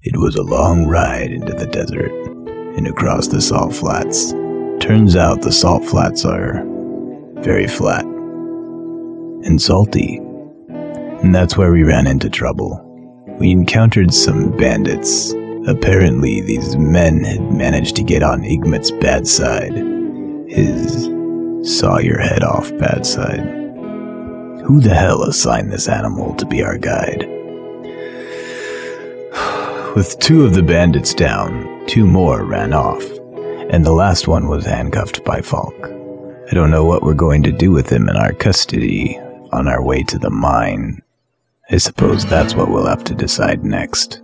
It was a long ride into the desert and across the salt flats. Turns out the salt flats are very flat and salty. And that's where we ran into trouble. We encountered some bandits. Apparently, these men had managed to get on Igmit's bad side. His saw your head off bad side. Who the hell assigned this animal to be our guide? With two of the bandits down, two more ran off, and the last one was handcuffed by Falk. I don't know what we're going to do with him in our custody on our way to the mine. I suppose that's what we'll have to decide next.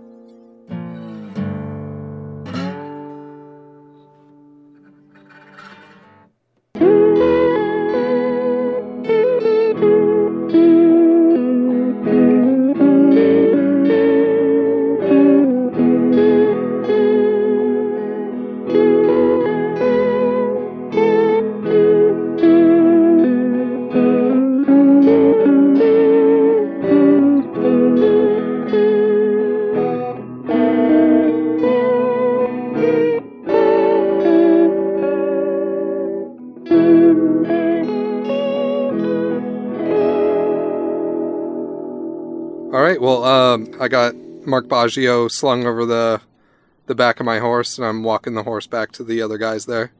Mark Baggio slung over the the back of my horse, and I'm walking the horse back to the other guys there.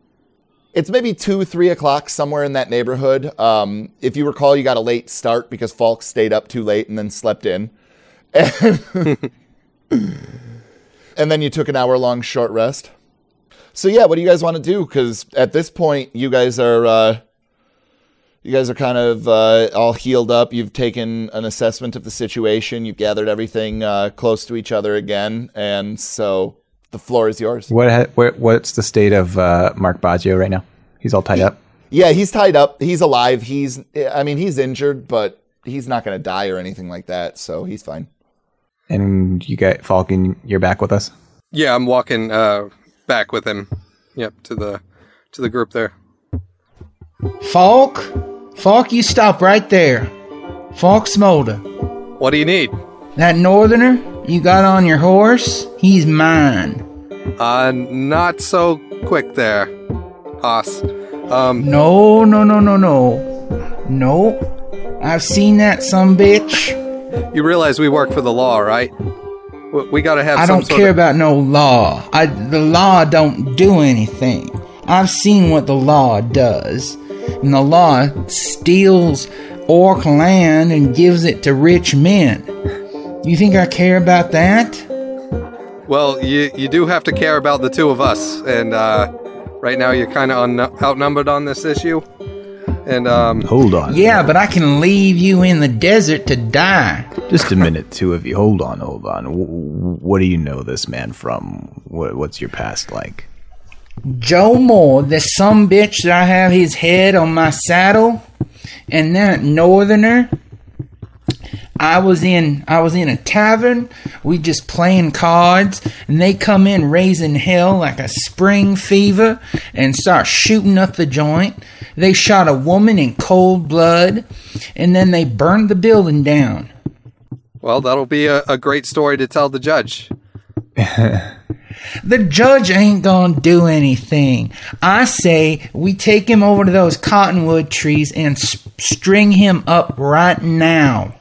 It's maybe two, three o'clock somewhere in that neighborhood. Um, if you recall, you got a late start because Falk stayed up too late and then slept in. And, and then you took an hour long short rest. So yeah, what do you guys want to do? Because at this point, you guys are uh, you guys are kind of uh, all healed up. You've taken an assessment of the situation. You've gathered everything uh, close to each other again, and so the floor is yours. What, ha- what what's the state of uh, Mark Baggio right now? He's all tied up. Yeah, he's tied up. He's alive. He's I mean, he's injured, but he's not going to die or anything like that, so he's fine. And you got Falcon, you're back with us. Yeah, I'm walking uh, back with him. Yep, to the to the group there. Falk, Falk, you stop right there. Falk Smolder, What do you need? that northerner you got on your horse, he's mine. Uh, not so quick there, Haas. Um, No, no, no, no, no. No. I've seen that some bitch. you realize we work for the law, right? We, we gotta have I don't care of. about no law. I the law don't do anything. I've seen what the law does. And the law steals orc land and gives it to rich men. You think I care about that? Well, you you do have to care about the two of us, and uh, right now you're kind of un- outnumbered on this issue. And um, Hold on. Yeah, but I can leave you in the desert to die. Just a minute, two of you. Hold on, hold on. W- w- what do you know this man from? What, what's your past like? Joe Moore, the some bitch that I have his head on my saddle, and that northerner. I was in I was in a tavern, we just playing cards, and they come in raising hell like a spring fever and start shooting up the joint. They shot a woman in cold blood, and then they burned the building down. well, that'll be a, a great story to tell the judge. The judge ain't gonna do anything. I say we take him over to those cottonwood trees and s- string him up right now.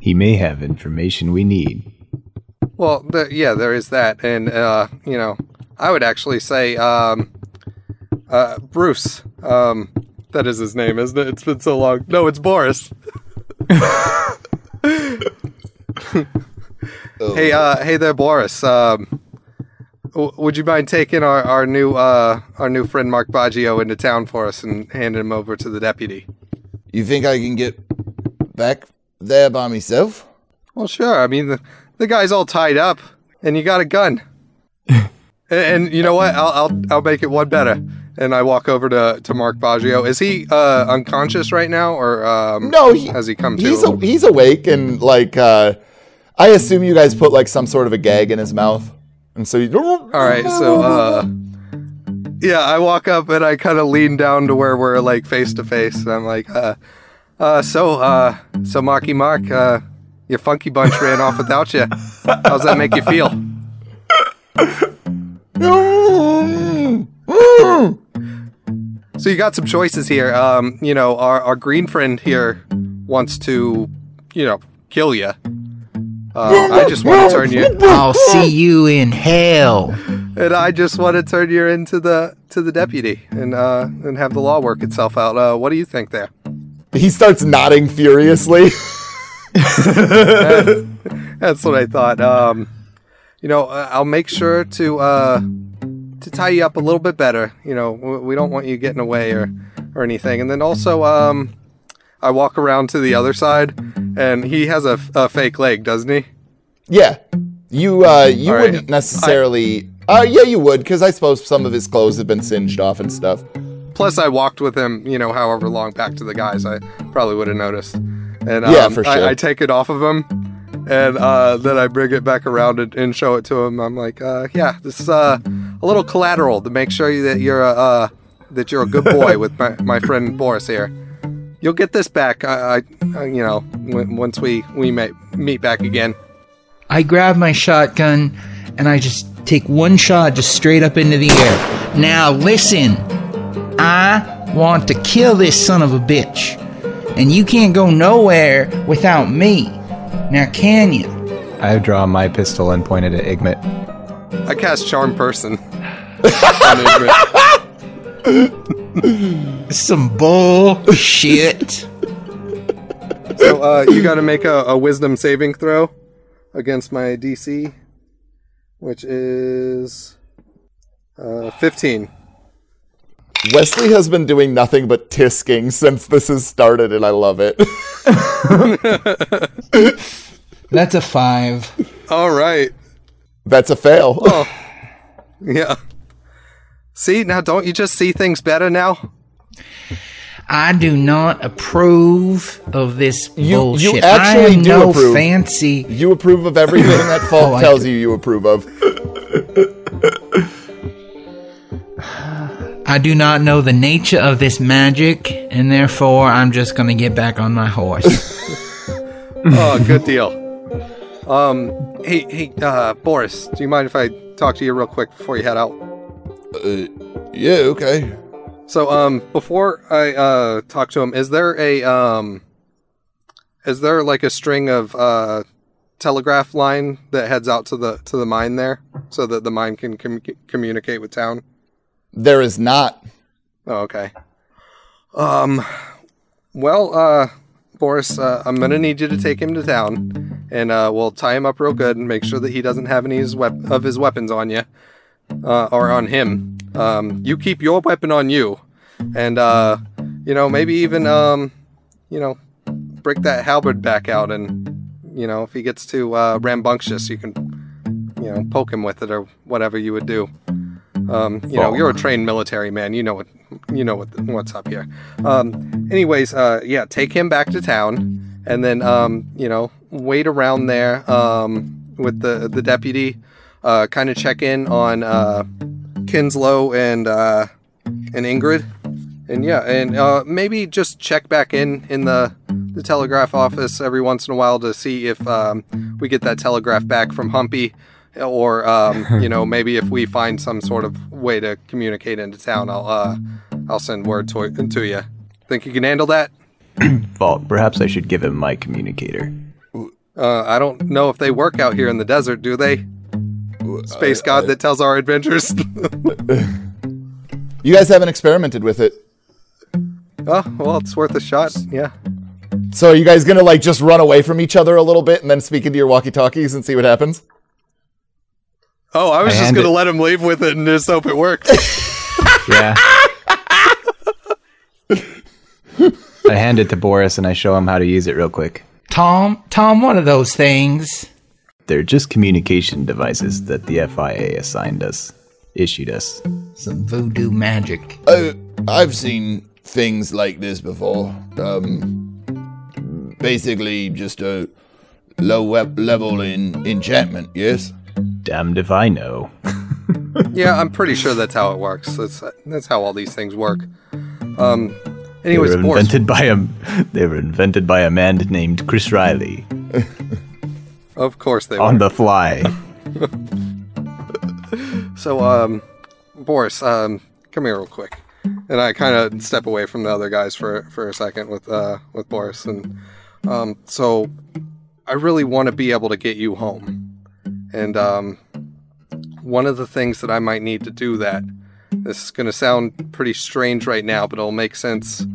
He may have information we need. Well, the, yeah, there is that, and uh, you know, I would actually say um, uh, Bruce. Um, that is his name, isn't it? It's been so long. No, it's Boris. Hey, uh, hey there, Boris. Um, w- would you mind taking our, our new uh, our new friend Mark Baggio into town for us and handing him over to the deputy? You think I can get back there by myself? Well, sure. I mean, the, the guy's all tied up, and you got a gun. and, and you know what? I'll, I'll I'll make it one better. And I walk over to, to Mark Baggio. Is he uh, unconscious right now, or um, No, he, has he come to? He's a, he's awake and like uh, I assume you guys put like some sort of a gag in his mouth, and so you. All right, so uh, yeah, I walk up and I kind of lean down to where we're like face to face. and I'm like, uh, uh, so uh, so Marky Mark, uh, your funky bunch ran off without you. How's that make you feel? So you got some choices here. Um, you know, our, our green friend here wants to, you know, kill you. Uh, I just want to turn you, I'll see you in hell. and I just want to turn you into the to the deputy and uh, and have the law work itself out. Uh, what do you think there? He starts nodding furiously. That's what I thought. Um, you know, uh, I'll make sure to uh, to tie you up a little bit better. You know, we don't want you getting away or or anything. And then also, um, I walk around to the other side, and he has a, a fake leg, doesn't he? yeah. You uh you All right. wouldn't necessarily uh yeah, you would cuz I suppose some of his clothes have been singed off and stuff. Plus, I walked with him, you know, however long back to the guys. I probably would have noticed. And um, Yeah, for sure. I, I take it off of him, and uh, then I bring it back around and, and show it to him. I'm like, uh, yeah, this is uh, a little collateral to make sure that you're a uh, that you're a good boy with my, my friend Boris here. You'll get this back. I, I, I you know, w- once we we may, meet back again. I grab my shotgun and I just take one shot just straight up into the air. Now listen, I want to kill this son of a bitch. And you can't go nowhere without me. Now can you? I draw my pistol and point it at Igmit. I cast charm person. on Igmit. Some bullshit. so uh, you got to make a, a wisdom saving throw against my DC, which is uh, 15. Wesley has been doing nothing but tisking since this has started and I love it. That's a five. All right. That's a fail. Yeah. See, now don't you just see things better now? I do not approve of this You- you bullshit. actually I am do no approve. fancy. You approve of everything that Falk Oh, I tells you you approve of. I do not know the nature of this magic, and therefore I'm just gonna get back on my horse. Oh, good deal. Um, hey, hey, uh, Boris, do you mind if I talk to you real quick before you head out? Uh, yeah, okay. So, um, before I uh talk to him, is there a um, is there like a string of uh telegraph line that heads out to the to the mine there, so that the mine can com- communicate with town? There is not. Oh, okay. Um, well, uh, Boris, uh, I'm gonna need you to take him to town, and uh, we'll tie him up real good and make sure that he doesn't have any of his, wep- of his weapons on you, uh, or on him. Um, you keep your weapon on you, and uh, you know maybe even um, you know, break that halberd back out, and you know if he gets too uh, rambunctious, you can you know poke him with it or whatever you would do. Um, you know, you're a trained military man. You know what you know what what's up here. Um, anyways, uh, yeah, take him back to town, and then um, you know wait around there um, with the the deputy. Uh, kind of check in on uh, Kinslow and uh, and Ingrid, and yeah, and uh, maybe just check back in in the the telegraph office every once in a while to see if um, we get that telegraph back from Humpy or um, you know maybe if we find some sort of way to communicate into town, I'll uh, I'll send word to to you. Think you can handle that? Falk, perhaps I should give him my communicator. Uh, I don't know if they work out here in the desert, do they? Space god that tells our adventures. You guys haven't experimented with it. oh well, it's worth a shot. Yeah. So are you guys gonna like just run away from each other a little bit and then speak into your walkie-talkies and see what happens? Oh, I was I just gonna it- let him leave with it and just hope it worked. Yeah. I hand it to Boris and I show him how to use it real quick. Tom, Tom, one of those things? They're just communication devices that the FIA assigned us, issued us. Some voodoo magic. Uh, I've seen things like this before. Um, basically just a low wep- level in enchantment. Yes. Damned if I know. yeah, I'm pretty sure that's how it works. That's that's how all these things work. Um. They Anyways, were Boris, invented by a they were invented by a man named Chris Riley of course they on were. the fly. So, um, Boris, um, come here real quick. And I kind of step away from the other guys for for a second with uh with Boris, and um, so I really want to be able to get you home. And um, one of the things that I might need to do that. This is going to sound pretty strange right now, but it'll make sense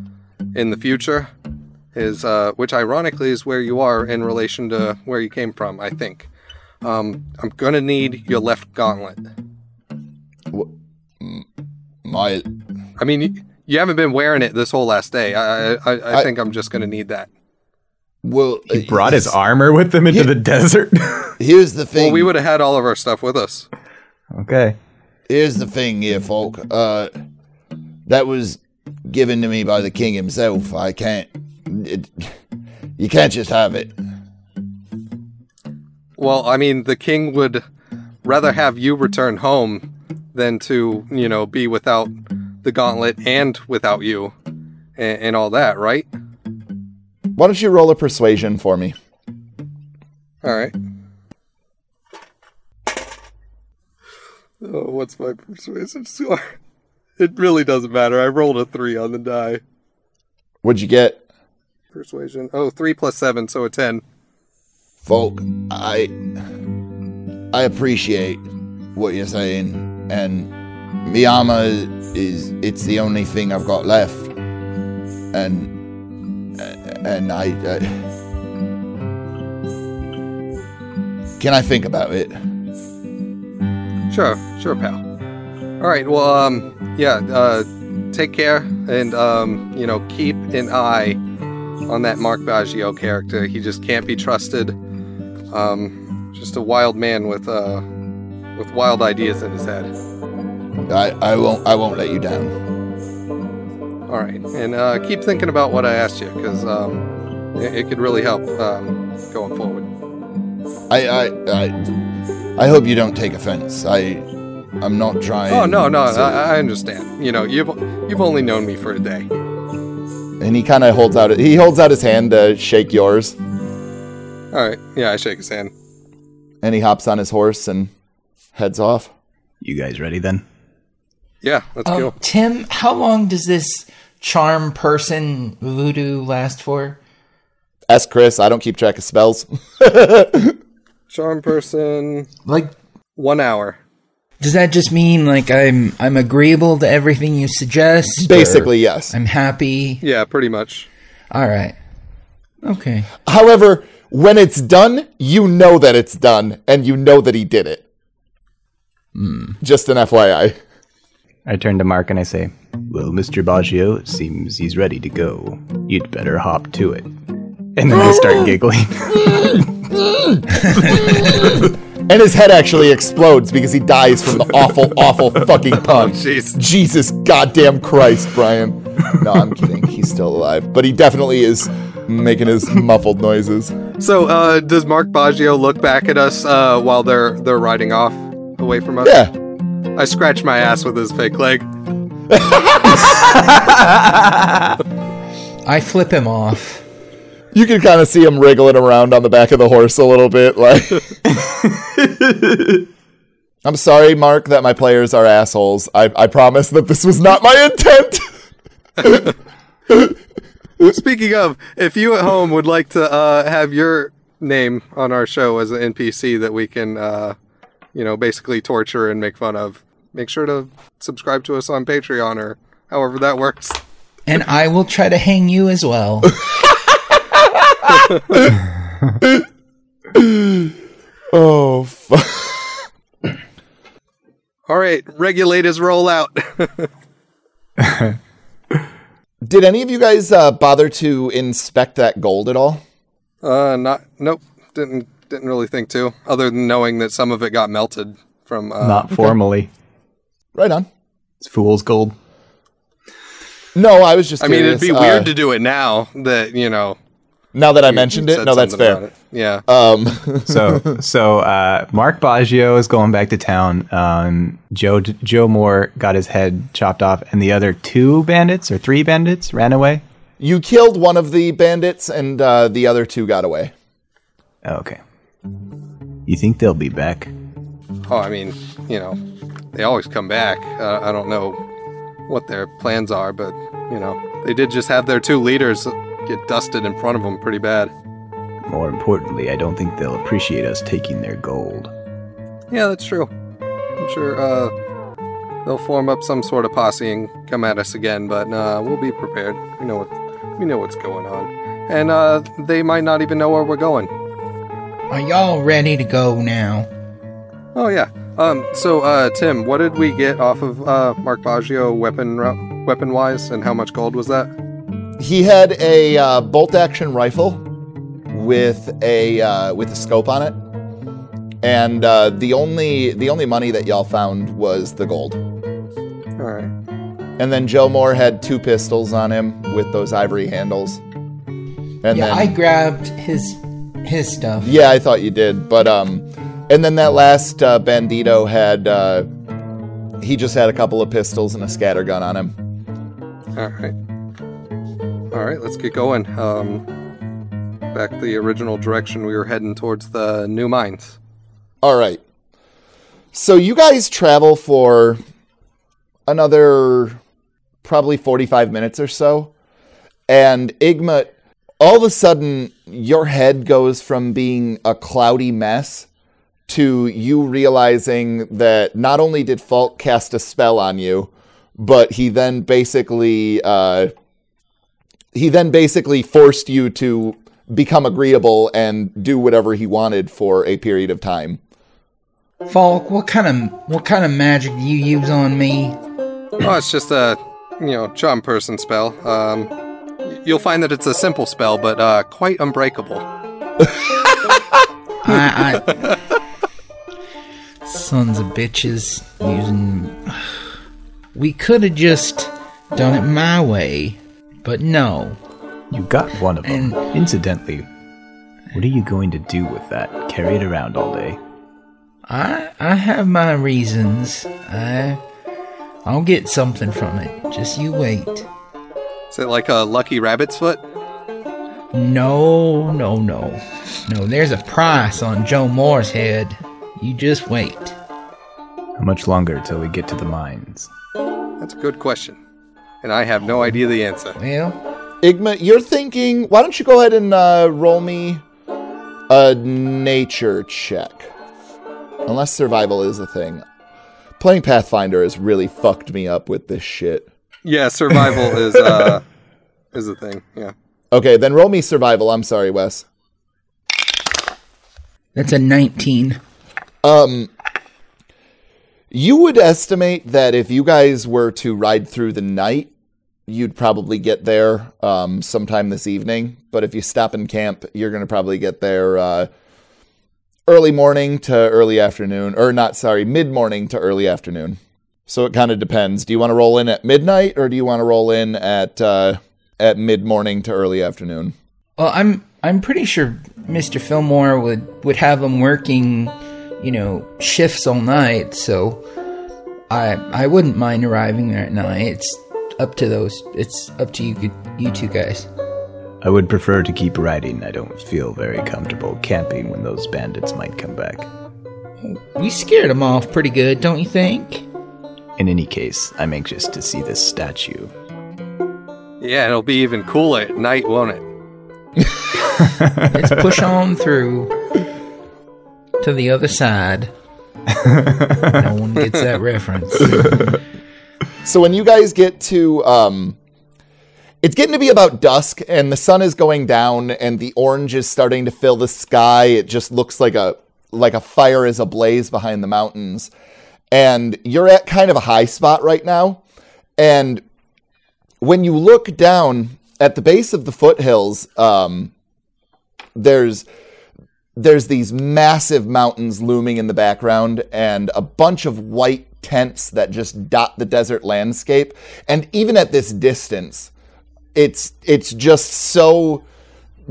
in the future. Is uh, which ironically is where you are in relation to where you came from. I think. Um, I'm gonna need your left gauntlet. My I mean, you, you haven't been wearing it this whole last day. I I, I, I think I'm just gonna need that. well, He brought his armor with him into the desert. Here's the thing. Well, we would have had all of our stuff with us. okay. Here's the thing here, folk. Uh, that was given to me by the king himself. I can't. It, you can't just have it. Well, I mean, the king would rather have you return home than to, you know, be without the gauntlet and without you and, and all that, right? Why don't you roll a persuasion for me? All right. Oh, what's my persuasion score? It really doesn't matter. I rolled a three on the die. What'd you get? Persuasion. Oh, three plus seven, so a ten. Folk, I I appreciate what you're saying, and Miyama is it's the only thing I've got left, and and I, I can I think about it. Sure, sure, pal. All right. Well, um, yeah. Uh, take care, and um, you know, keep an eye on that Mark Baggio character. He just can't be trusted. Um, just a wild man with uh, with wild ideas in his head. I, I won't I won't let you down. All right, and uh, keep thinking about what I asked you, because um, it, it could really help um, going forward. I, I I I hope you don't take offense. I I'm not trying. Oh no, no, to- I, I understand. You know, you've you've only known me for a day. And he kind of holds out he holds out his hand to shake yours, All right, yeah, I shake his hand. and he hops on his horse and heads off. You guys ready then? Yeah, let's Um, go. Tim, how long does this charm person voodoo last for? Ask Chris. I don't keep track of spells. Charm person, Like, one hour. Does that just mean like I'm I'm agreeable to everything you suggest? Basically, yes. I'm happy. Yeah, pretty much. All right. Okay. However, when it's done, you know that it's done, and you know that he did it. Hmm. Just an FYI. I turn to Mark and I say, Well, Mr. Baggio, it seems he's ready to go. You'd better hop to it. and then I start giggling. And his head actually explodes because he dies from the awful, awful fucking punch. Jeez. Jesus goddamn Christ, Brian. No, I'm kidding. He's still alive. But he definitely is making his muffled noises. So, uh, does Mark Baggio look back at us uh, while they're they're riding off away from us? Yeah. I scratch my ass with his fake leg. I flip him off. You can kind of see him wriggling around on the back of the horse a little bit. Like, I'm sorry, Mark, that my players are assholes. I, I promise that this was not my intent. Speaking of, if you at home would like to uh, have your name on our show as an NPC that we can, uh, you know, basically torture and make fun of, make sure to subscribe to us on Patreon or however that works. And I will try to hang you as well. oh, fuck. All right, regulators roll out. Did any of you guys uh, bother to inspect that gold at all? uh, not, nope, didn't didn't really think to, other than knowing that some of it got melted from. Uh, Not formally. Right on. It's fool's gold. No, I was just I mean, it'd be curious, weird uh, to do it now that you know. Now that I mentioned it, no, that's fair. Yeah. Um, So, so uh, Mark Baggio is going back to town. Um, Joe Joe Moore got his head chopped off, and the other two bandits or three bandits ran away. you killed one of the bandits, and uh, the other two got away. Oh, okay. You think they'll be back? Oh, I mean, you know, they always come back. Uh, I don't know what their plans are, but you know, they did just have their two leaders get dusted in front of them pretty bad. More importantly, I don't think they'll appreciate us taking their gold. Yeah, that's true. I'm sure uh, they'll form up some sort of posse and come at us again, but uh, we'll be prepared. We know what we know what's going on, and uh, they might not even know where we're going. Are y'all ready to go now? Oh yeah. Um. So, uh, Tim, what did we get off of uh, Mark Baggio weapon weapon wise, and how much gold was that? He had a uh, bolt action rifle with a uh, with a scope on it, and uh, the only the only money that y'all found was the gold. All right. And then Joe Moore had two pistols on him with those ivory handles. And yeah, then, I grabbed his his stuff. yeah, I thought you did, but um, and then that last uh, bandito had uh, he just had a couple of pistols and a scatter gun on him. All right. All right. Let's get going. Um. Back the original direction we were heading towards the new mines. All right. So you guys travel for another probably 45 minutes or so. And Igma, all of a sudden, your head goes from being a cloudy mess to you realizing that not only did Falk cast a spell on you, but he then basically uh, he then basically forced you to become agreeable and do whatever he wanted for a period of time. Falk, what kind of what kind of magic do you use on me? Oh, it's just a, you know, charm person spell. Um, you'll find that it's a simple spell, but uh, quite unbreakable. I, I sons of bitches using. We could have just done it my way, but no. You got one of them. And- Incidentally, what are you going to do with that? Carry it around all day? I I have my reasons. I I'll get something from it. Just you wait. Is it like a lucky rabbit's foot? No, no, no. No, there's a price on Joe Moore's head. You just wait. How much longer till we get to the mines? That's a good question. And I have no idea the answer. Well, Igma, you're thinking, why don't you go ahead and uh, roll me a nature check? Unless survival is a thing. Playing Pathfinder has really fucked me up with this shit. Yeah, survival is uh is a thing. Yeah. Okay, then roll me survival. I'm sorry, Wes. that's a 19. Um You would estimate that if you guys were to ride through the night, you'd probably get there um, sometime this evening. But if you stop in camp, you're going to probably get there uh, early morning to early afternoon, or not, sorry, mid morning to early afternoon. So it kind of depends. Do you want to roll in at midnight, or do you want to roll in at uh, at mid morning to early afternoon? Well, I'm I'm pretty sure Mr. Fillmore would would have them working, you know, shifts all night. So I I wouldn't mind arriving there at night. It's up to those. It's up to you you two guys. I would prefer to keep riding. I don't feel very comfortable camping when those bandits might come back. We scared them off pretty good, don't you think? In any case, I'm anxious to see this statue. Yeah, it'll be even cooler at night, won't it? Let's push on through to the other side. no one gets that reference. So when you guys get to um it's getting to be about dusk and the sun is going down and the orange is starting to fill the sky. It just looks like a like a fire is ablaze behind the mountains. And you're at kind of a high spot right now. And when you look down at the base of the foothills, um, there's there's these massive mountains looming in the background and a bunch of white tents that just dot the desert landscape. And even at this distance, it's it's just so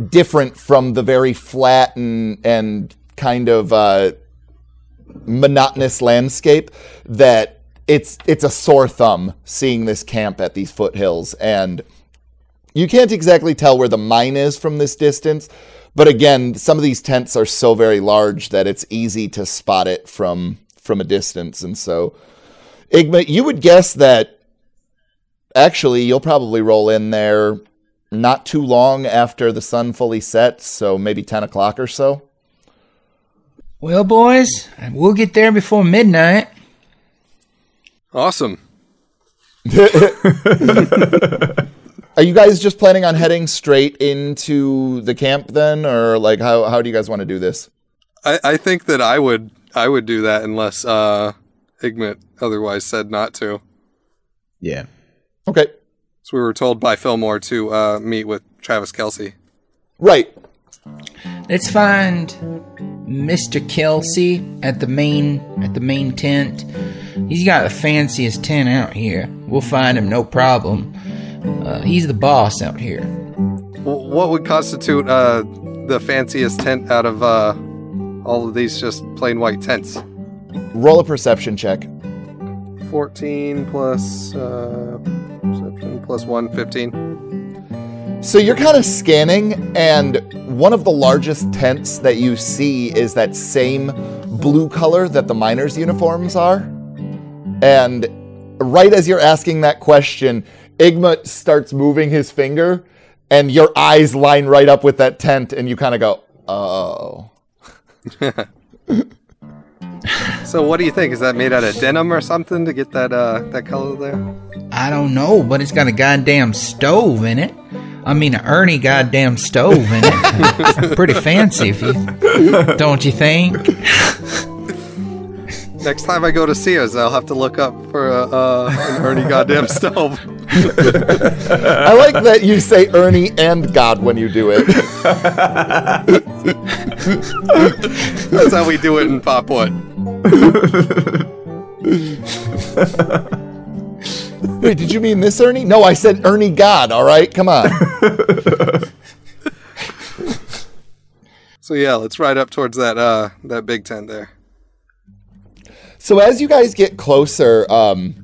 different from the very flat and and kind of uh, monotonous landscape that it's it's a sore thumb seeing this camp at these foothills and you can't exactly tell where the mine is from this distance but again some of these tents are so very large that it's easy to spot it from from a distance and so Igma, you would guess that actually you'll probably roll in there not too long after the sun fully sets, so maybe 10 o'clock or so. Well, boys, we'll get there before midnight. Awesome. Are you guys just planning on heading straight into the camp then, or like how, how do you guys want to do this? I, I think that I would I would do that unless uh Igmit otherwise said not to. Yeah. Okay. So we were told by Fillmore to uh, meet with Travis Kelsey. Right. Let's find Mr. Kelsey at the main at the main tent. He's got the fanciest tent out here. We'll find him, no problem. Uh, he's the boss out here. What would constitute uh, the fanciest tent out of uh, all of these just plain white tents? Roll a perception check. 14 plus uh, perception plus 1, 15. So you're kind of scanning, and one of the largest tents that you see is that same blue color that the miners' uniforms are. And right as you're asking that question, Igma starts moving his finger, and your eyes line right up with that tent, and you kind of go, oh. So what do you think? Is that made out of denim or something to get that uh, that color there? I don't know, but it's got a goddamn stove in it. I mean, an Ernie goddamn stove in it. Pretty fancy, if you don't you think? Next time I go to Sears, I'll have to look up for a, uh, an Ernie goddamn stove. I like that you say Ernie and God when you do it. That's how we do it in Popwood. Wait, did you mean this Ernie? No, I said Ernie God, all right? Come on. So yeah, let's ride up towards that uh, that big tent there. So as you guys get closer, um,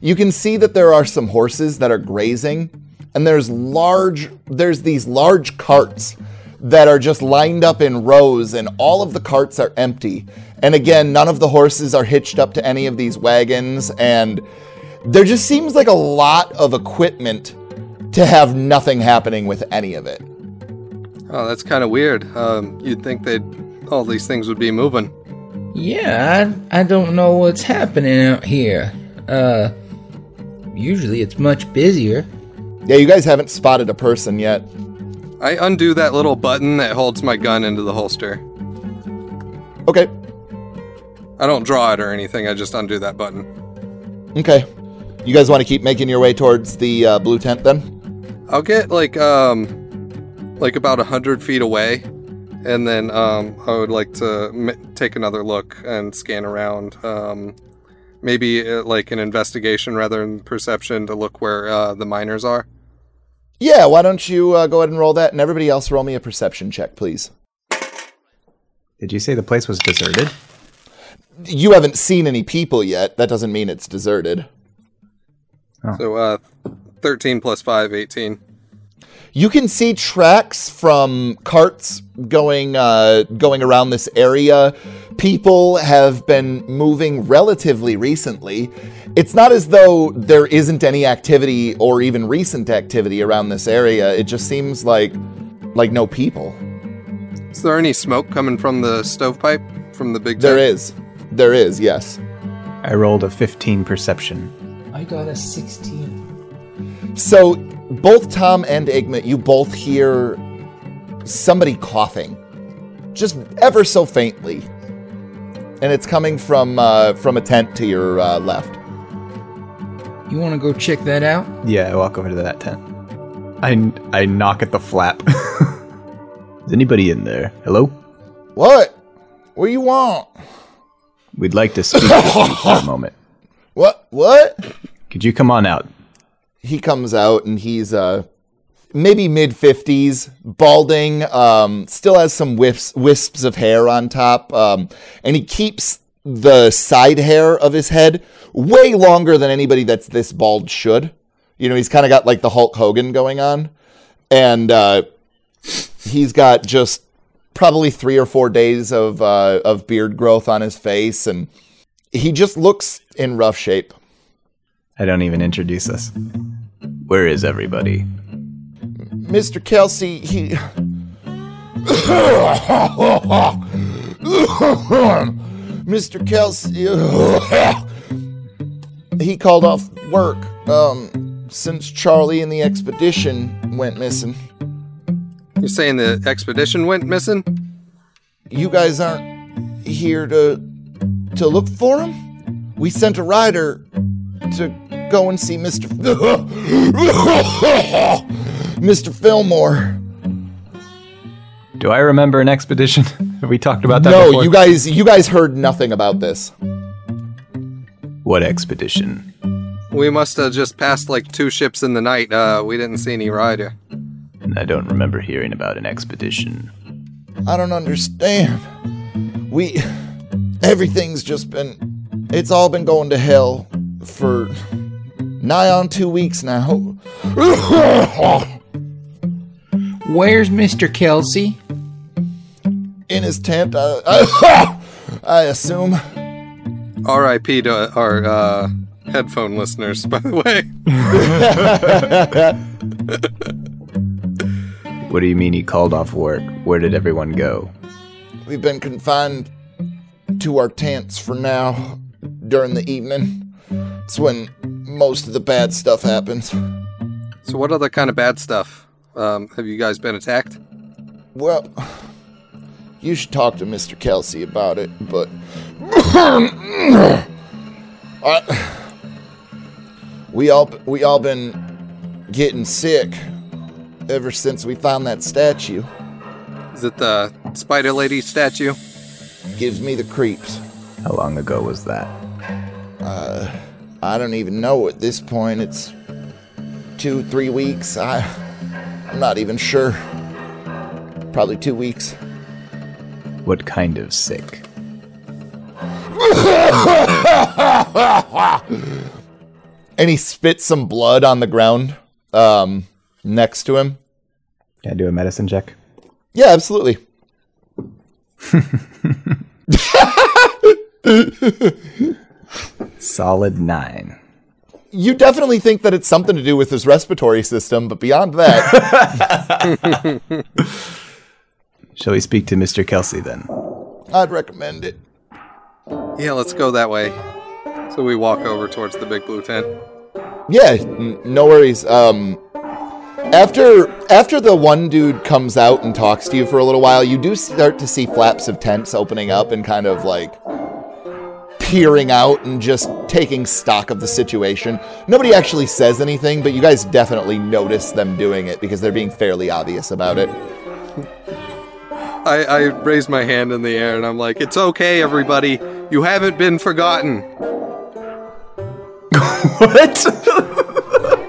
you can see that there are some horses that are grazing, and there's large there's these large carts that are just lined up in rows, and all of the carts are empty. And again, none of the horses are hitched up to any of these wagons, and there just seems like a lot of equipment to have nothing happening with any of it. Oh, that's kind of weird. Um, you'd think they'd all these things would be moving. Yeah, I, I don't know what's happening out here. Uh, usually it's much busier. Yeah, you guys haven't spotted a person yet. I undo that little button that holds my gun into the holster. Okay, I don't draw it or anything. I just undo that button. okay. You guys want to keep making your way towards the uh, blue tent then? I'll get like um like about a hundred feet away, and then um I would like to m- take another look and scan around. Um, maybe uh, like an investigation rather than perception to look where uh, the miners are. Yeah, why don't you uh, go ahead and roll that, and everybody else roll me a perception check, please. Did you say the place was deserted? You haven't seen any people yet. That doesn't mean it's deserted. So uh, thirteen plus five, 18. You can see tracks from carts going uh, going around this area. People have been moving relatively recently. It's not as though there isn't any activity or even recent activity around this area. It just seems like like no people. Is there any smoke coming from the stovepipe from the big? There tent? is. There is, yes. I rolled a 15 perception. I got a 16. So both Tom and Igmit, you both hear somebody coughing, just ever so faintly, and it's coming from uh, from a tent to your uh, left. You want to go check that out? Yeah, I walk over to that tent. I, I knock at the flap. Is anybody in there? Hello? What? What do you want? We'd like to speak with you for a moment. What? What? Could you come on out? He comes out and he's uh, maybe mid fifties, balding, um, still has some wisps wisps of hair on top, um, and he keeps the side hair of his head way longer than anybody that's this bald should. You know, he's kind of got like the Hulk Hogan going on, and uh, he's got just probably three or four days of uh, of beard growth on his face, and He just looks in rough shape. I don't even introduce us. Where is everybody? Mr. Kelsey, he. Mr. Kelsey. he called off work um, since Charlie and the expedition went missing. You're saying the expedition went missing? You guys aren't here to to look for him? We sent a rider to go and see Mr. Mr. Fillmore. Do I remember an expedition? Have we talked about that No, before? you guys you guys heard nothing about this. What expedition? We must have just passed like two ships in the night. Uh, we didn't see any rider. I don't remember hearing about an expedition. I don't understand. We everything's just been it's all been going to hell for nigh on 2 weeks now. Where's Mr. Kelsey? In his tent, I, I, I assume. R.I.P. to our uh, headphone listeners, by the way. What do you mean he called off work? Where did everyone go? We've been confined to our tents for now during the evening. It's when most of the bad stuff happens. So, what other kind of bad stuff? Um, have you guys been attacked? Well, you should talk to Mr. Kelsey about it, but I, we all we all been getting sick ever since we found that statue. Is it the Spider Lady statue? Gives me the creeps. How long ago was that? I don't even know at this point. It's two, three weeks. I, I'm not even sure. Probably two weeks. What kind of sick? And he spits some blood on the ground um, next to him. Can I do a medicine check? Yeah, absolutely. Solid nine. You definitely think that it's something to do with his respiratory system, but beyond that, Shall we speak to Mr. Kelsey then? I'd recommend it. Yeah, let's go that way. So we walk over towards the big blue tent. Yeah, n- no worries. Um, after after the one dude comes out and talks to you for a little while, you do start to see flaps of tents opening up and kind of like peering out and just taking stock of the situation. Nobody actually says anything, but you guys definitely notice them doing it because they're being fairly obvious about it. I, I raise my hand in the air and I'm like, it's okay, everybody. You haven't been forgotten. What?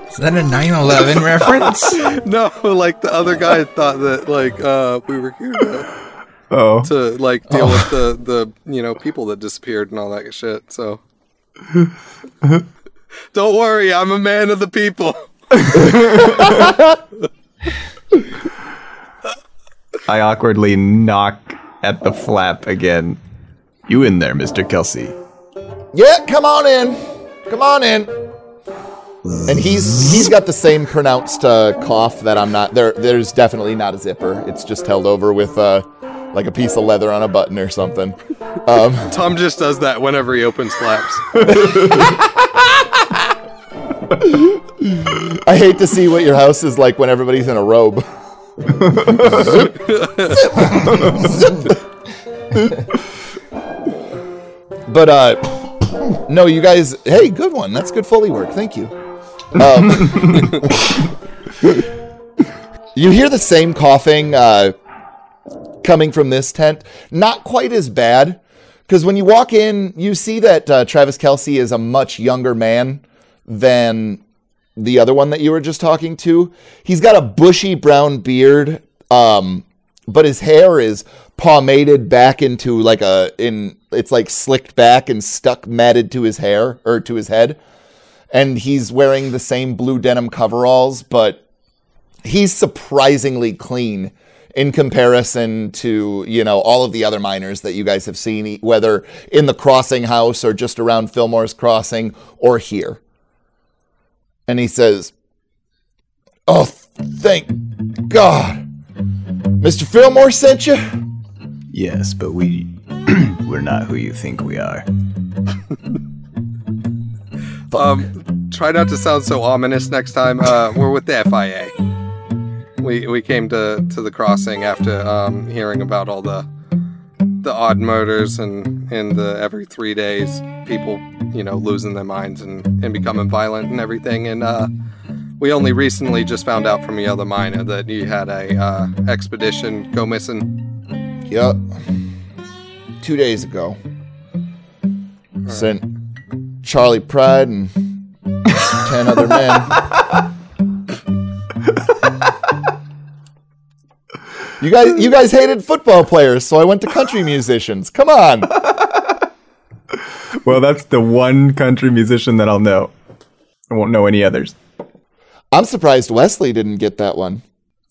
Is that a 9 11 reference? No, like the other guy thought that like uh, we were here to, oh. to like deal with the the you know people that disappeared and all that shit. So don't worry, I'm a man of the people. I awkwardly knock at the flap again. You in there, Mr. Kelsey? Yeah, come on in. Come on in. And he's he's got the same pronounced uh, cough that I'm not there. There's definitely not a zipper. It's just held over with uh, like a piece of leather on a button or something. Um, Tom just does that whenever he opens flaps. I hate to see what your house is like when everybody's in a robe. but uh, no, you guys. Hey, good one. That's good foley work. Thank you. Um, you hear the same coughing uh, coming from this tent. Not quite as bad, because when you walk in, you see that uh, Travis Kelsey is a much younger man than the other one that you were just talking to. He's got a bushy brown beard, um, but his hair is pomaded back into like a in. It's like slicked back and stuck matted to his hair or to his head and he's wearing the same blue denim coveralls, but he's surprisingly clean in comparison to you know all of the other miners that you guys have seen, e- whether in the crossing house or just around Fillmore's crossing or here. And he says, "Oh, thank God, Mr. Fillmore sent you." Yes, but we we're not who you think we are. Um, try not to sound so ominous next time. Uh, we're with the FIA. We we came to to the crossing after um, hearing about all the the odd murders and and the every three days people you know losing their minds and and becoming violent and everything. And uh, we only recently just found out from the other miner that you had a uh, expedition go missing. Yup. Two days ago. Sent Charley Pride and ten other men. You guys, you guys hated football players, so I went to country musicians. Come on, Well, that's the one country musician that I'll know. I won't know any others. I'm surprised Wesley didn't get that one.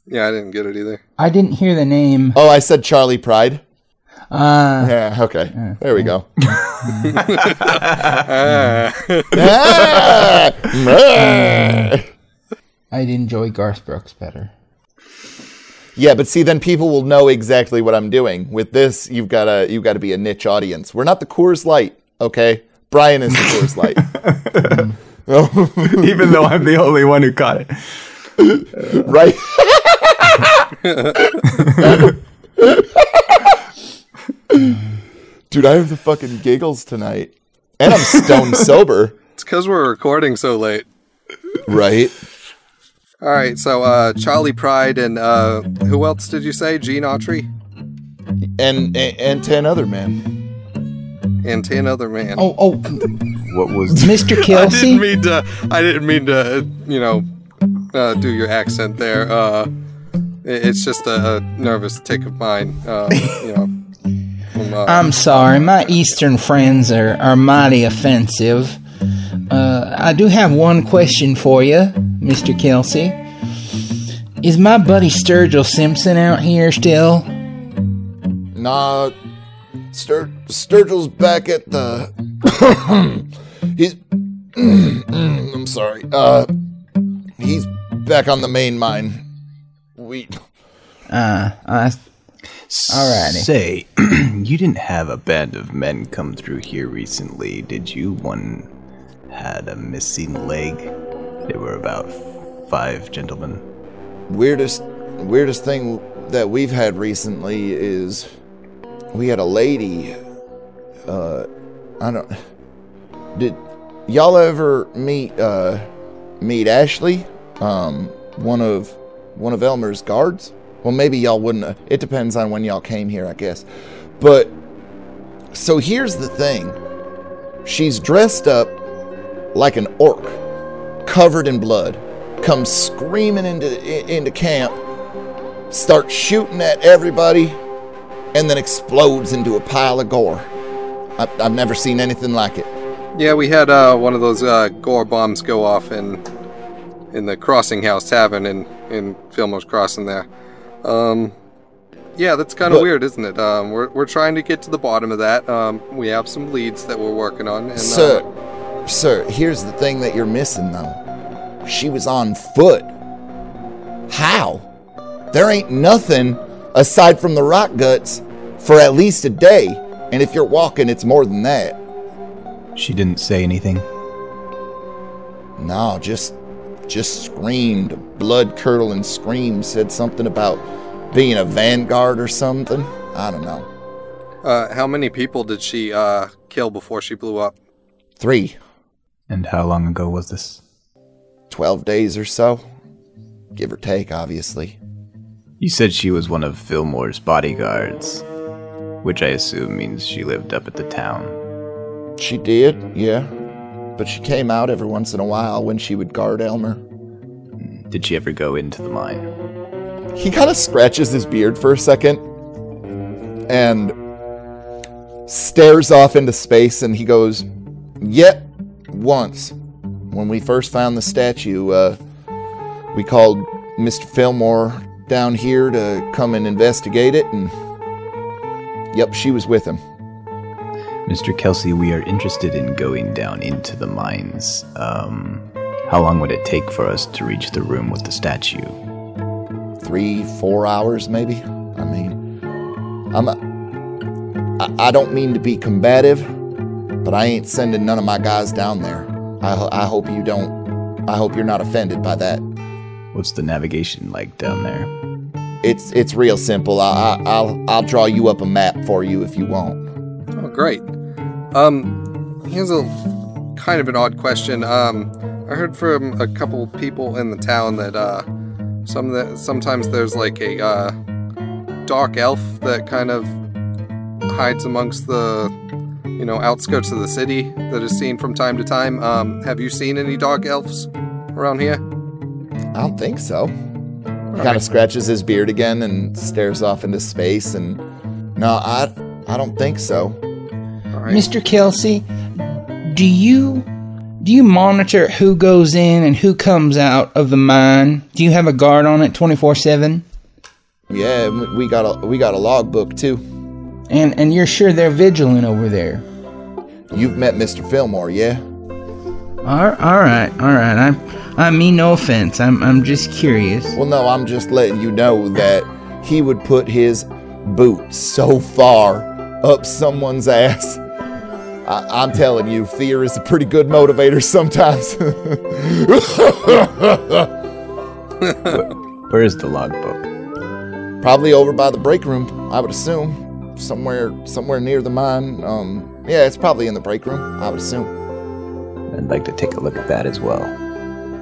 Yeah, I didn't get it either. I didn't hear the name. Oh, I said Charley Pride. Uh, Yeah, okay, there we go. Ah! I'd enjoy Garth Brooks better. Yeah, but see, then people will know exactly what I'm doing. With this, you've got to you've got to be a niche audience. We're not the Coors Light, okay? Brian is the Coors Light. Even though I'm the only one who caught it. right? Dude, I have the fucking giggles tonight. And I'm stone sober, It's because we're recording so late. right? All right, so uh, Charley Pride and uh, who else did you say? Gene Autry And, and and 10 other men. and ten other men. Oh, oh, What was Mr. Kelsey? I Kelsey. didn't mean to. I didn't mean to. You know, uh, do your accent there. Uh, it- it's just a, a nervous tick of mine. Uh, you know. From, uh, I'm sorry, my Eastern friends are, are mighty offensive. Uh, I do have one question for you, Mr. Kelsey. Is my buddy Sturgill Simpson out here still? Nah, Stur- Sturgill's back at the. he's. I'm sorry. Uh, he's back on the main mine. We. Uh, I, Alrighty. Say, you didn't have a band of men come through here recently, did you? One had a missing leg. There were about five gentlemen. Weirdest, weirdest thing that we've had recently is we had a lady. Uh, I don't. Did y'all ever meet uh meet Ashley? Um, one of one of Elmer's guards. Well, maybe y'all wouldn't. It depends on when y'all came here, I guess. But so here's the thing. She's dressed up like an orc, covered in blood, comes screaming into into camp, starts shooting at everybody, and then explodes into a pile of gore. I've, I've never seen anything like it. yeah, we had uh, one of those uh, gore bombs go off in in the Crossing House Tavern in in Fillmore's Crossing there. Um, yeah, that's kind of weird, isn't it? Um, we're we're trying to get to the bottom of that. Um, we have some leads that we're working on. And, Sir, uh, sir, here's the thing that you're missing though. She was on foot. How? There ain't nothing aside from the rock guts for at least a day. And if you're walking, it's more than that. She didn't say anything. No, just just screamed, blood curdling scream, said something about being a vanguard or something. I don't know. uh, how many people did she uh, kill before she blew up? Three, And how long ago was this? 12 days or so. Give or take, obviously. You said she was one of Fillmore's bodyguards, which I assume means she lived up at the town. She did, yeah. But she came out every once in a while when she would guard Elmer. Did she ever go into the mine? He kind of scratches his beard for a second and stares off into space and he goes, Yet once, when we first found the statue, uh, we called Mr. Fillmore down here to come and investigate it, and yep, she was with him. Mr. Kelsey, we are interested in going down into the mines. Um, how long would it take for us to reach the room with the statue? Three, four hours, maybe. I mean, I'm. A, I, I don't mean to be combative, but I ain't sending none of my guys down there. I, ho- I hope you don't. I hope you're not offended by that. What's the navigation like down there? It's it's real simple. I, I, I'll I'll draw you up a map for you if you want. Oh, great. Um, here's a kind of an odd question. Um, I heard from a couple people in the town that uh, some that sometimes there's like a uh, dark elf that kind of hides amongst the you know outskirts of the city that is seen from time to time. Um, have you seen any dark elves around here? I don't think so. He kind of scratches his beard again and stares off into space. And no, I I don't think so. All right. Mr. Kelsey, do you do you monitor who goes in and who comes out of the mine? Do you have a guard on it 24/7? Yeah, we- we got a we got a logbook too. And and you're sure they're vigilant over there? You've met Mr. Fillmore, yeah? All, all right, all right. I I mean no offense. I'm I'm just curious. Well, no, I'm just letting you know that he would put his boot so far up someone's ass. I, I'm telling you, fear is a pretty good motivator sometimes. Where is the logbook? Probably over by the break room, I would assume. Somewhere, somewhere near the mine. Um, yeah, it's probably in the break room. I would assume. I'd like to take a look at that as well.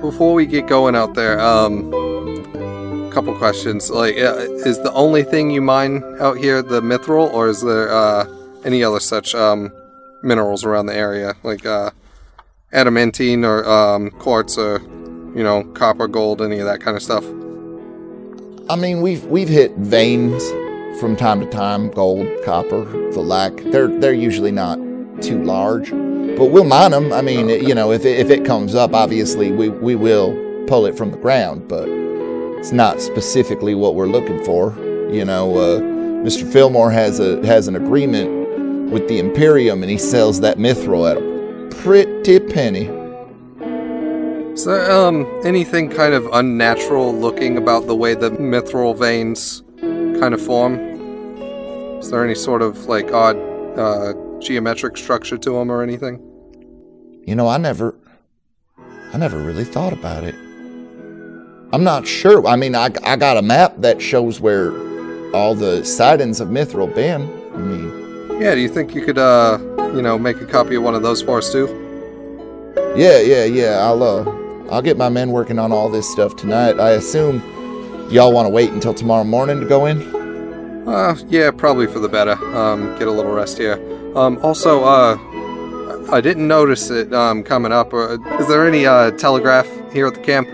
Before we get going out there, um, couple questions. Like, uh, is the only thing you mine out here the mithril, or is there uh, any other such um, minerals around the area, like uh, adamantine or um, quartz or you know copper, gold, any of that kind of stuff? I mean, we've we've hit veins from time to time, gold, copper, the like. They're, they're usually not too large, but we'll mine them. I mean, you know, if it, if it comes up, obviously we we will pull it from the ground, but it's not specifically what we're looking for. You know, uh, Mr. Fillmore has a has an agreement with the Imperium, and he sells that mithril at a pretty penny. So, um, anything kind of unnatural looking about the way the mithril veins kind of form? Is there any sort of like odd uh, geometric structure to them or anything? You know, I never, I never really thought about it. I'm not sure. I mean, I, I got a map that shows where all the sightings of Mithril been. I mean, Yeah, do you think you could, uh, you know, make a copy of one of those for us too? yeah, yeah, yeah. I'll, uh, I'll get my men working on all this stuff tonight. I assume y'all want to wait until tomorrow morning to go in. Uh, yeah, probably for the better. Um, get a little rest here. Um, also, uh, I didn't notice it um, coming up. Uh, is there any uh, telegraph here at the camp?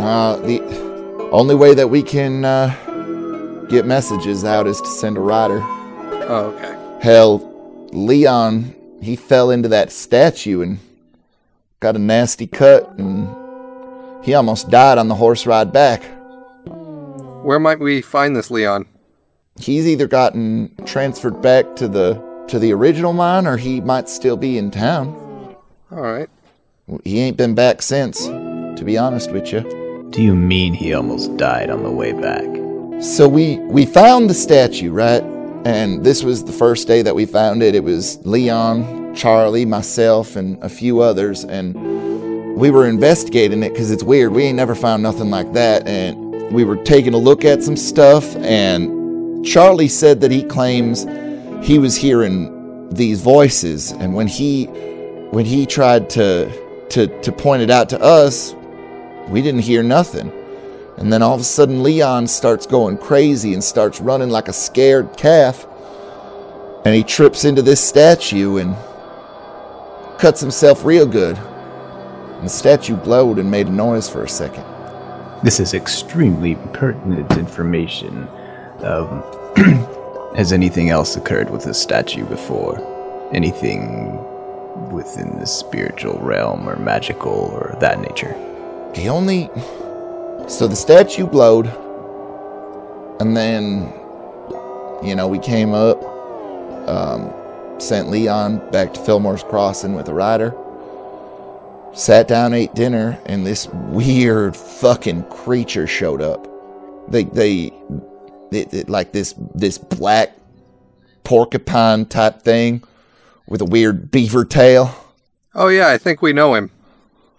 Uh, the only way that we can uh, get messages out is to send a rider. Oh, okay. Hell, Leon, he fell into that statue and got a nasty cut, and he almost died on the horse ride back. Where might we find this Leon? He's either gotten transferred back to the to the original mine, or he might still be in town. All right. He ain't been back since, to be honest with you. Do you mean he almost died on the way back? So we we found the statue, right? And this was the first day that we found it. It was Leon, Charlie, myself, and a few others, and we were investigating it because it's weird. We ain't never found nothing like that, and we were taking a look at some stuff. And Charlie said that he claims he was hearing these voices, and when he when he tried to to to point it out to us, we didn't hear nothing. And then all of a sudden, Leon starts going crazy and starts running like a scared calf. And he trips into this statue and cuts himself real good. And the statue glowed and made a noise for a second. This is extremely pertinent information. Um, has anything else occurred with this statue before? Anything within the spiritual realm or magical or that nature? The only. So the statue glowed, And then, you know, we came up, um, sent Leon back to Fillmore's Crossing with a rider. Sat down, ate dinner, and this weird fucking creature showed up. They, they, it, it, like this, this black porcupine type thing with a weird beaver tail. Oh yeah, I think we know him.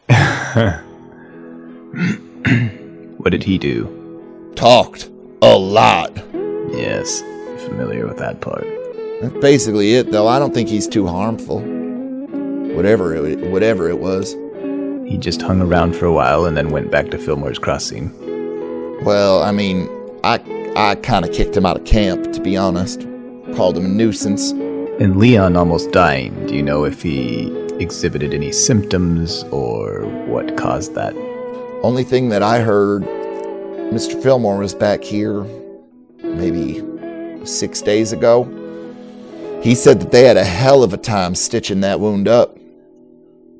What did he do? Talked a lot. Yes, familiar with that part. That's basically it, though. I don't think he's too harmful. Whatever it, whatever it was. He just hung around for a while and then went back to Fillmore's Crossing. Well, I mean, I I kind of kicked him out of camp, to be honest. Called him a nuisance. And Leon almost dying. Do you know if he exhibited any symptoms or what caused that? Only thing that I heard, Mr. Fillmore was back here maybe six days ago. He said that they had a hell of a time stitching that wound up.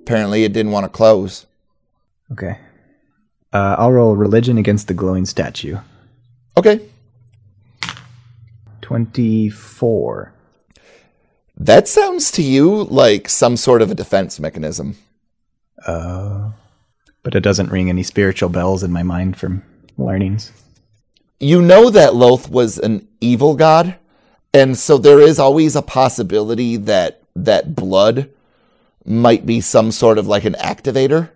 Apparently, it didn't want to close. Okay. Uh, I'll roll religion against the glowing statue. Okay. 24. That sounds to you like some sort of a defense mechanism. Uh, but it doesn't ring any spiritual bells in my mind from learnings. You know that Lolth was an evil god, and so there is always a possibility that that blood might be some sort of like an activator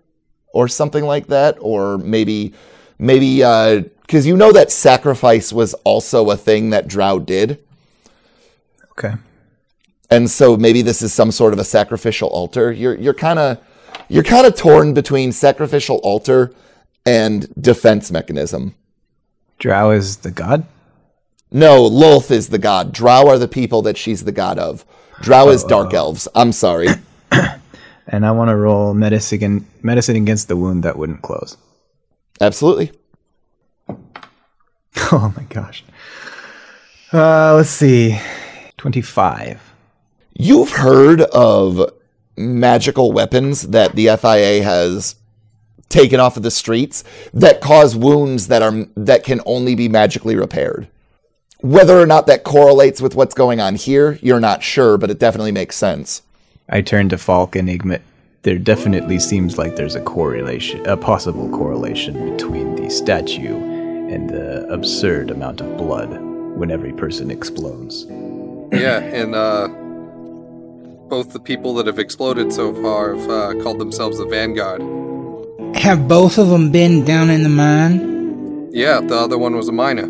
or something like that, or maybe maybe uh, because you know that sacrifice was also a thing that Drow did. Okay. and so maybe this is some sort of a sacrificial altar. You're you're kind of you're kind of torn between sacrificial altar and defense mechanism. Drow is the god? No, Lolth is the god. Drow are the people that she's the god of. Drow is dark oh, oh. elves. I'm sorry. And I want to roll medicine, medicine against the wound that wouldn't close. Absolutely. Oh my gosh. Uh, let's see. 25. You've heard of magical weapons that the FIA has taken off of the streets that cause wounds that are that can only be magically repaired. Whether or not that correlates with what's going on here, you're not sure, but it definitely makes sense. I turn to Falk and admit there definitely seems like there's a correlation, a possible correlation between the statue and the absurd amount of blood when every person explodes. Yeah, and uh, both the people that have exploded so far have uh, called themselves the Vanguard. Have both of them been down in the mine? Yeah, the other one was a miner.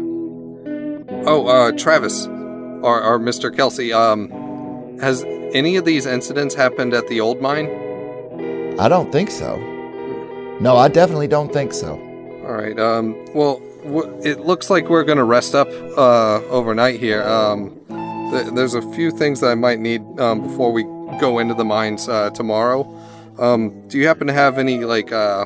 Oh, uh, Travis, or, or Mr. Kelsey, um, has any of these incidents happened at the old mine? I don't think so. No, I definitely don't think so. All right. Um. Well, w- it looks like we're gonna rest up uh, overnight here. Um. Th- there's a few things that I might need um, before we go into the mines uh, tomorrow. Um. Do you happen to have any like uh,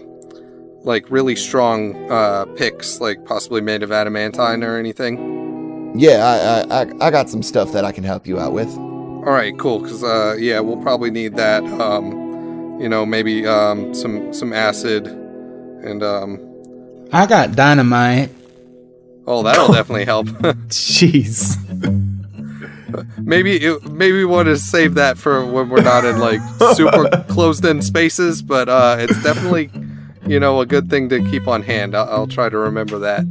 like really strong uh picks, like possibly made of adamantine or anything? Yeah, I, I, I, I got some stuff that I can help you out with. All right. Cool. Cause uh, yeah, we'll probably need that. Um. You know, maybe um some some acid, and um. I got dynamite. Oh, that'll definitely help. Jeez. maybe it, maybe we want to save that for when we're not in like super closed in spaces but uh it's definitely you know a good thing to keep on hand i'll, I'll try to remember that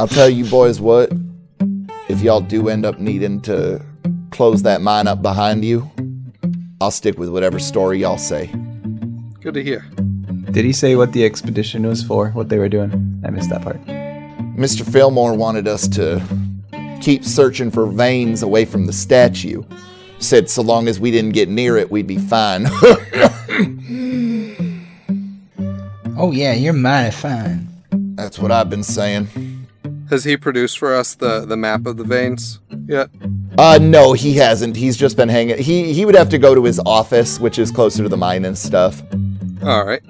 I'll tell you boys what, if y'all do end up needing to close that mine up behind you, I'll stick with whatever story y'all say. good to hear Did he say what the expedition was for? What they were doing? I missed that part. Mr. Fillmore wanted us to keep searching for veins away from the statue. Said so long as we didn't get near it, we'd be fine. Oh yeah, you're mighty fine. That's what I've been saying. has he produced for us the the map of the veins yet Uh no, he hasn't. He's just been hanging. He he would have to go to his office, which is closer to the mine and stuff. all right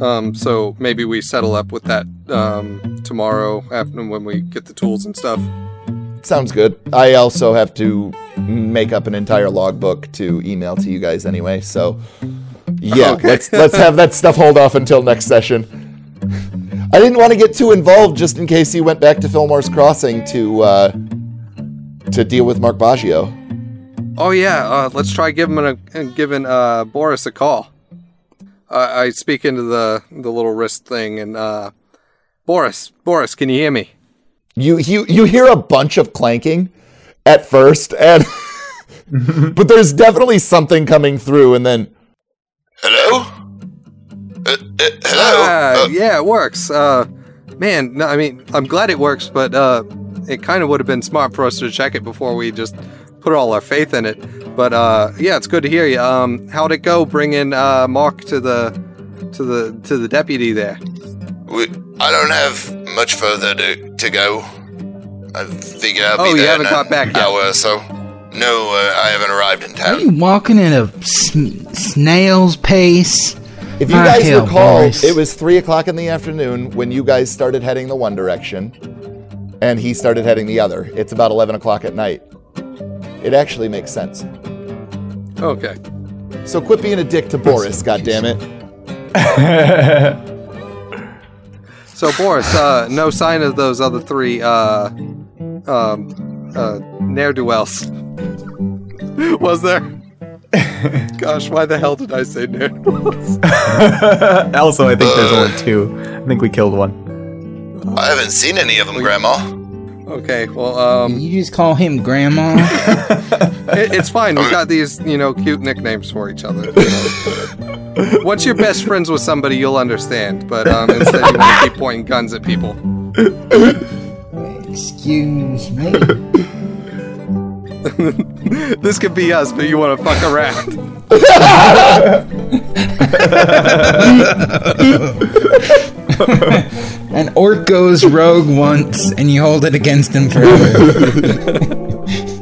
um so maybe we settle up with that um tomorrow after when we get the tools and stuff Sounds good. I also have to make up an entire logbook to email to you guys anyway. So yeah, Okay. let's let's have that stuff hold off until next session. I didn't want to get too involved just in case he went back to Fillmore's Crossing to uh, to deal with Mark Baggio. Oh yeah, uh, let's try giving a giving uh, Boris a call. Uh, I speak into the the little wrist thing, and uh, Boris, Boris, can you hear me? You you you hear a bunch of clanking at first, and but there's definitely something coming through, and then Hello? Uh, uh, hello? Yeah, it works. Uh, man, no, I mean, I'm glad it works, but uh, it kind of would have been smart for us to check it before we just put all our faith in it. But uh, yeah, it's good to hear you. Um, how'd it go bringing uh, Mark to the to the to the deputy there? we, I don't have much further to, to go. I figure I'll be Oh, you there haven't in got an back yet? hour or so. No, uh, I haven't arrived in town. Are town. you walking at a sn- snail's pace? if you Ah, guys hell, recall, Boris. it was three o'clock in the afternoon when you guys started heading the one direction, and he started heading the other. It's about eleven o'clock at night. It actually makes sense. Okay. So quit being a dick to Boris, goddammit. So Boris, uh, no sign of those other three uh, um, uh, ne'er do wells. Was there? Gosh, why the hell did I say ne'er do wells? also, I think there's only two. I think we killed one. I haven't seen any of them, Grandma. Okay, well, um, You just call him Grandma? it, it's fine. We got these, you know, cute nicknames for each other. Once you're best friends with somebody, you'll understand. But um, instead, you want to keep pointing guns at people. Excuse me. This could be us, but you want to fuck around. An orc goes rogue once, and you hold it against him forever.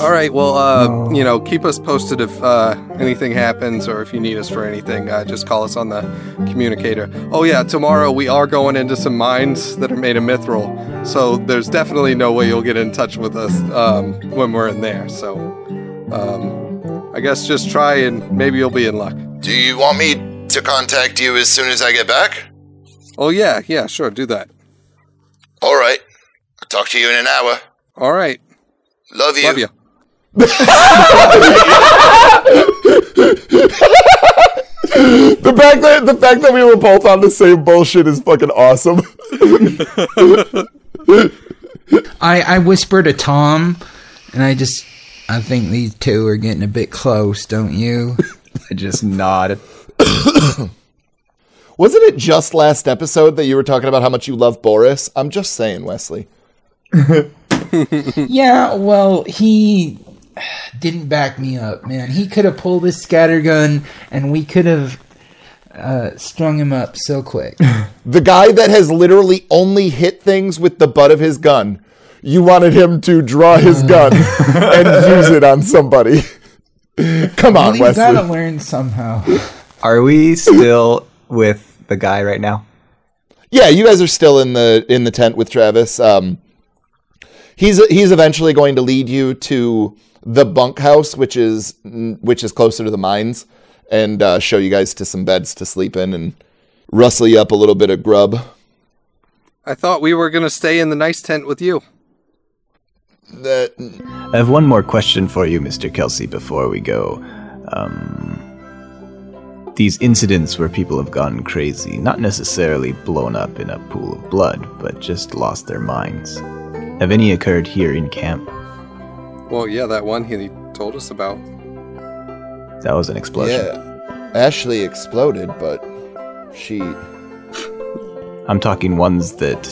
All right. Well, uh, you know, keep us posted if uh, anything happens or if you need us for anything. Uh, just call us on the communicator. Oh yeah, tomorrow we are going into some mines that are made of mithril, so there's definitely no way you'll get in touch with us um, when we're in there. So, um, I guess just try and maybe you'll be in luck. Do you want me to contact you as soon as I get back? Oh yeah, yeah, sure, do that. All right. I'll talk to you in an hour. All right, Love you. love you. The fact that the fact that we were both on the same bullshit is fucking awesome. I, I whisper to Tom, and I just, I think these two are getting a bit close, don't you? I just nod. Wasn't it just last episode that you were talking about how much you love Boris? I'm just saying, Wesley. yeah, well, he didn't back me up, man. He could have pulled his scattergun, and we could have uh, strung him up so quick. The guy that has literally only hit things with the butt of his gun. You wanted him to draw his gun and use it on somebody. Come on, We've Wesley. got to learn somehow. Are we still with the guy right now? Yeah, you guys are still in the in the tent with Travis. Um, he's he's eventually going to lead you to the bunkhouse, which is which is closer to the mines, and uh, show you guys to some beds to sleep in and rustle you up a little bit of grub. I thought we were gonna stay in the nice tent with you. That I have one more question for you, Mr. Kelsey, before we go. Um, these incidents where people have gone crazy, not necessarily blown up in a pool of blood, but just lost their minds. Have any occurred here in camp? Well, yeah, that one he told us about. That was an explosion. yeah, Ashley exploded, but she I'm talking ones that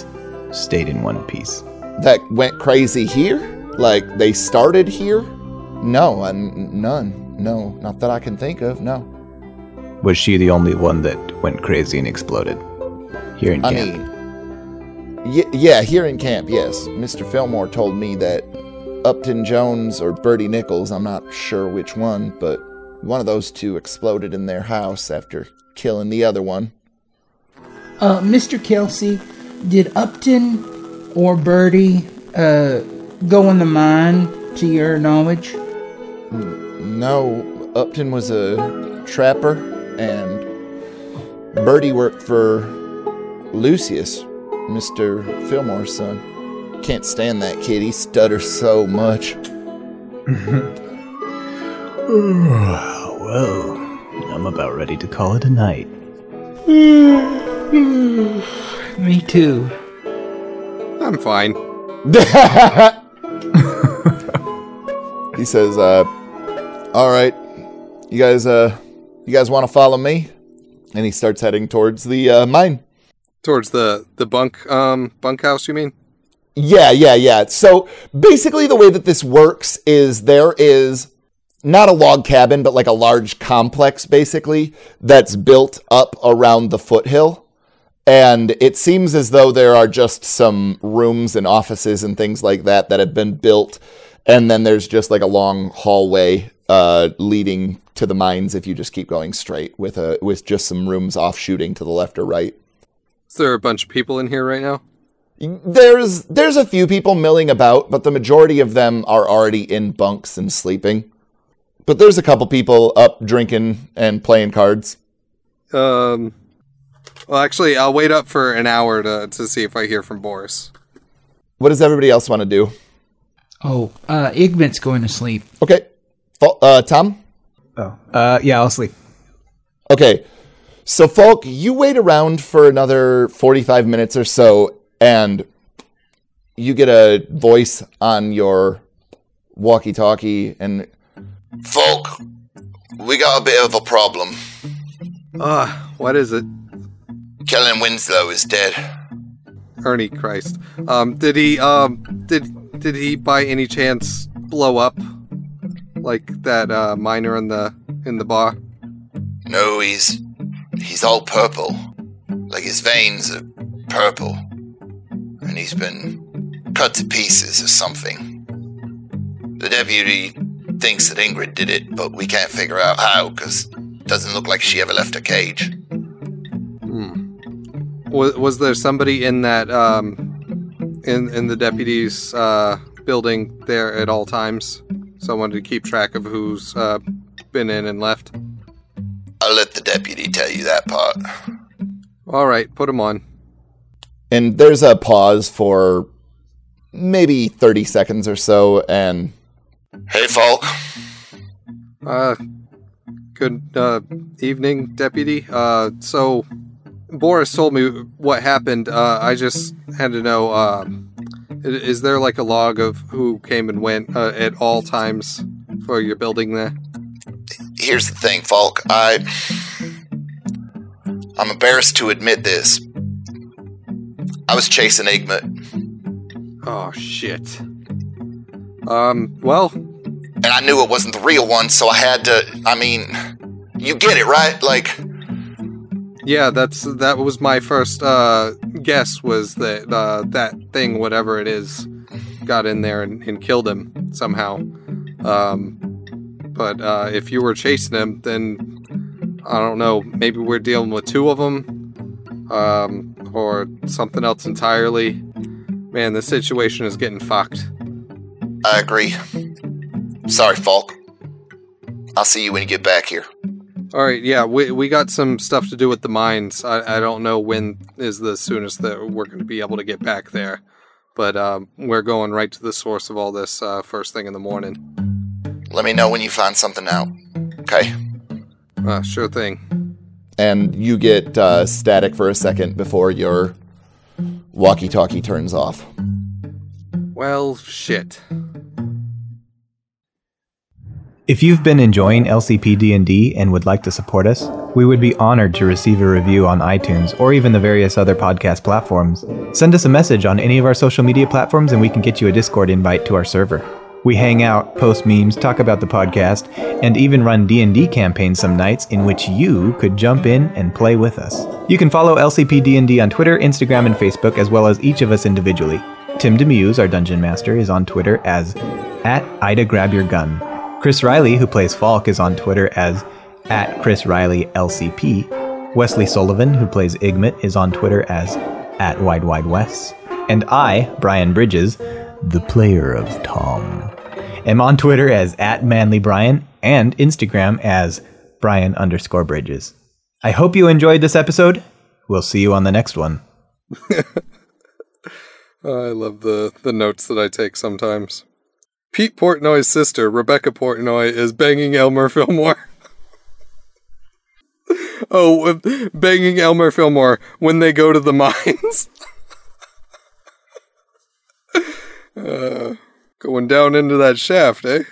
stayed in one piece. that went crazy here. Like they started here. No, n- none. No, not that I can think of. No. Was she the only one that went crazy and exploded? Here in I camp. mean, y- yeah, here in camp, yes. Mr. Fillmore told me that Upton Jones or Bertie Nichols, I'm not sure which one, but one of those two exploded in their house after killing the other one. Uh, Mr. Kelsey, did Upton or Bertie uh, go in the mine, to your knowledge? No, Upton was a trapper, and Bertie worked for Lucius, Mr. Fillmore's son. Can't stand that kid. He stutters so much. well, I'm about ready to call it a night. Me too. I'm fine. He says, uh, all right, you guys, uh, you guys want to follow me? And he starts heading towards the uh, mine. Towards the the bunk um bunkhouse, you mean? Yeah, yeah, yeah. So basically, the way that this works is there is not a log cabin, but like a large complex, basically, that's built up around the foothill. And it seems as though there are just some rooms and offices and things like that that have been built. And then there's just like a long hallway uh, leading to the mines if you just keep going straight with a with just some rooms offshooting to the left or right. Is there a bunch of people in here right now? There's there's a few people milling about, but the majority of them are already in bunks and sleeping. But there's a couple people up drinking and playing cards. Um. Well, actually, I'll wait up for an hour to to see if I hear from Boris. What does everybody else want to do? Oh, uh, Igmit's going to sleep. Okay, Fal- uh, Tom. Oh. Uh, yeah, I'll sleep. Okay, so Falk, you wait around for another forty-five minutes or so, and you get a voice on your walkie-talkie, and Falk, we got a bit of a problem. Ah, what is it? Kellen Winslow is dead. Ernie Christ. Um, did he um did did he by any chance blow up like that uh miner in the in the bar? No, he's he's all purple. Like his veins are purple. And he's been cut to pieces or something. The deputy thinks that Ingrid did it, but we can't figure out how because doesn't look like she ever left her cage. Was was there somebody in that um in in the deputy's uh building there at all times? Someone to keep track of who's uh been in and left. I'll let the deputy tell you that part. All right, put him on. and there's a pause for maybe thirty seconds or so, and Hey, Falk. Uh, good uh, evening, deputy. Uh, so Boris told me what happened. Uh, I just had to know. Um, i- is there like a log of who came and went uh, at all times for your building there? Here's the thing, Falk. I. I'm embarrassed to admit this. I was chasing Igmit, Oh shit. Um. Well, and I knew it wasn't the real one, so I had to. I mean, you get it, right? Like, yeah. That's that was my first uh, guess. Was that uh, that thing, whatever it is, got in there and, and killed him somehow. Um. But uh, if you were chasing him, then I don't know. Maybe we're dealing with two of them, um, or something else entirely. Man, the situation is getting fucked. I agree. Sorry, Falk. I'll see you when you get back here. All right, yeah, we we got some stuff to do with the mines. I, I don't know when is the soonest that we're going to be able to get back there, but um, we're going right to the source of all this uh, first thing in the morning. Let me know when you find something out. Okay. Uh, sure thing. and you get uh, static for a second before your walkie-talkie turns off. Well, shit. If you've been enjoying LCP D&D and would like to support us, we would be honored to receive a review on iTunes or even the various other podcast platforms. Send us a message on any of our social media platforms and we can get you a Discord invite to our server. We hang out, post memes, talk about the podcast, and even run D&D campaigns some nights in which you could jump in and play with us. You can follow LCP D&D on Twitter, Instagram, and Facebook as well as each of us individually. Tim Demuse, our dungeon master, is on Twitter as at Ida Grab Your Gun. Chris Riley, who plays Falk, is on Twitter as at Chris Riley LCP. Wesley Sullivan, who plays Igmit, is on Twitter as at Wide Wide West. And I, Brian Bridges, the player of Tom, am on Twitter as at Manly Brian and Instagram as Brian underscore Bridges. I hope you enjoyed this episode. We'll see you on the next one. I love the the notes that I take sometimes. Pete Portnoy's sister, Rebecca Portnoy, is banging Elmer Fillmore. oh, banging Elmer Fillmore when they go to the mines. uh, going down into that shaft, eh?